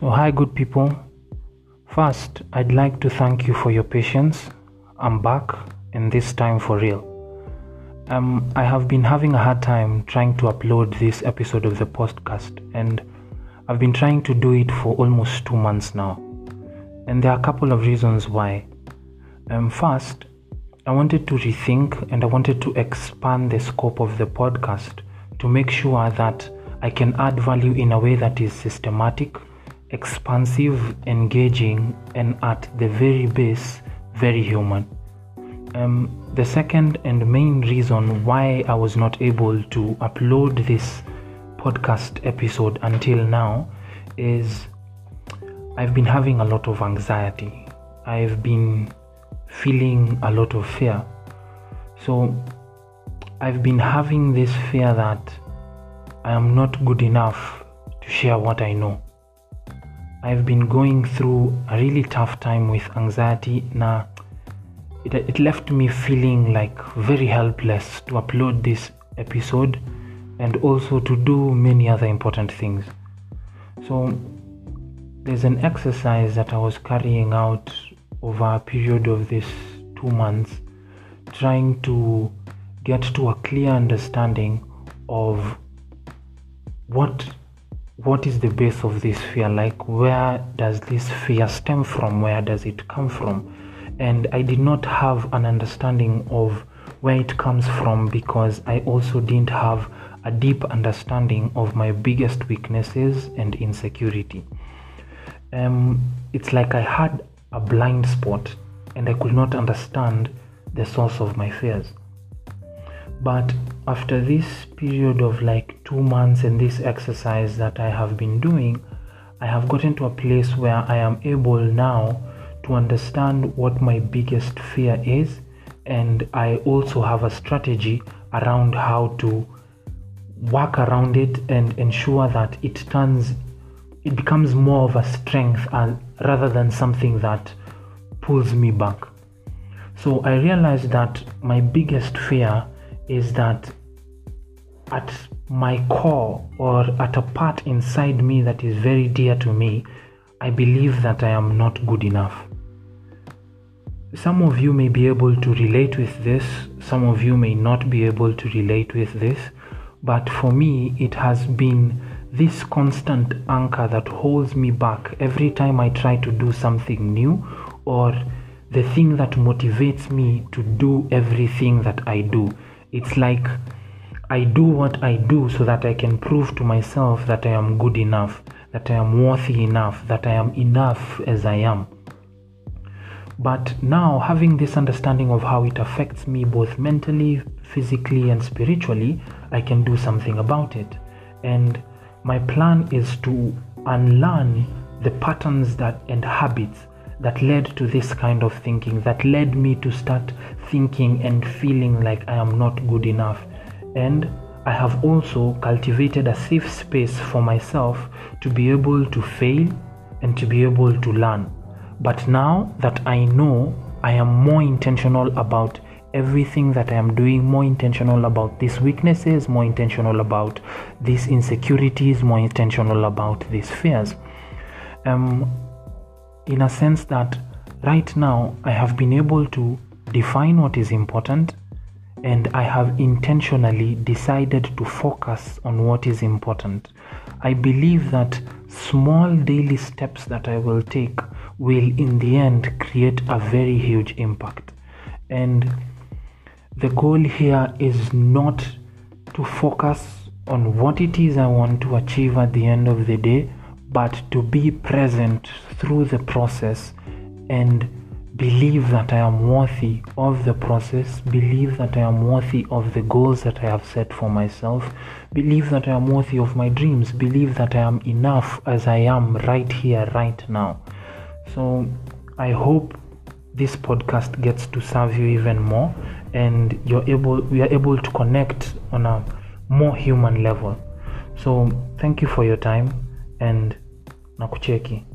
So, hi, good people. First, I'd like to thank you for your patience. I'm back, and this time for real. Um, I have been having a hard time trying to upload this episode of the podcast, and I've been trying to do it for almost two months now. And there are a couple of reasons why. Um, first, I wanted to rethink and I wanted to expand the scope of the podcast to make sure that I can add value in a way that is systematic, expansive, engaging, and at the very base, very human. Um, the second and main reason why I was not able to upload this podcast episode until now is I've been having a lot of anxiety. I've been feeling a lot of fear. So I've been having this fear that I am not good enough to share what I know. I've been going through a really tough time with anxiety. Now, it, it left me feeling like very helpless to upload this episode and also to do many other important things. So, there's an exercise that I was carrying out over a period of this two months, trying to get to a clear understanding of what what is the base of this fear? Like where does this fear stem from? Where does it come from? And i did not have an understanding of where it comes from because i also didn't have a deep understanding of my biggest weaknesses and insecurity. Um, it's like i had a blind spot and i could not understand the source of my fears. But after this period of like two months and this exercise that I have been doing, I have gotten to a place where I am able now to understand what my biggest fear is, and I also have a strategy around how to work around it and ensure that it turns it becomes more of a strength and rather than something that pulls me back. So I realized that my biggest fear is that at my core or at a part inside me that is very dear to me, I believe that I am not good enough. Some of you may be able to relate with this, some of you may not be able to relate with this, but for me, it has been this constant anchor that holds me back every time I try to do something new or the thing that motivates me to do everything that I do it's like I do what I do so that I can prove to myself that I am good enough, that I am worthy enough, that I am enough as I am. But now, having this understanding of how it affects me both mentally, physically, and spiritually, I can do something about it. And my plan is to unlearn the patterns that and habits that led to this kind of thinking, that led me to start thinking and feeling like I am not good enough. And I have also cultivated a safe space for myself to be able to fail and to be able to learn. But now that I know, I am more intentional about everything that I am doing, more intentional about these weaknesses, more intentional about these insecurities, more intentional about these fears. Um, in a sense that right now I have been able to define what is important and I have intentionally decided to focus on what is important. I believe that small daily steps that I will take will, in the end, create a very huge impact. And the goal here is not to focus on what it is I want to achieve at the end of the day, but to be present through the process and believe that I am worthy of the process, believe that I am worthy of the goals that I have set for myself, believe that I am worthy of my dreams, believe that I am enough as I am right here, right now. So I hope this podcast gets to serve you even more and you're able we are able to connect on a more human level. So thank you for your time and nakucheki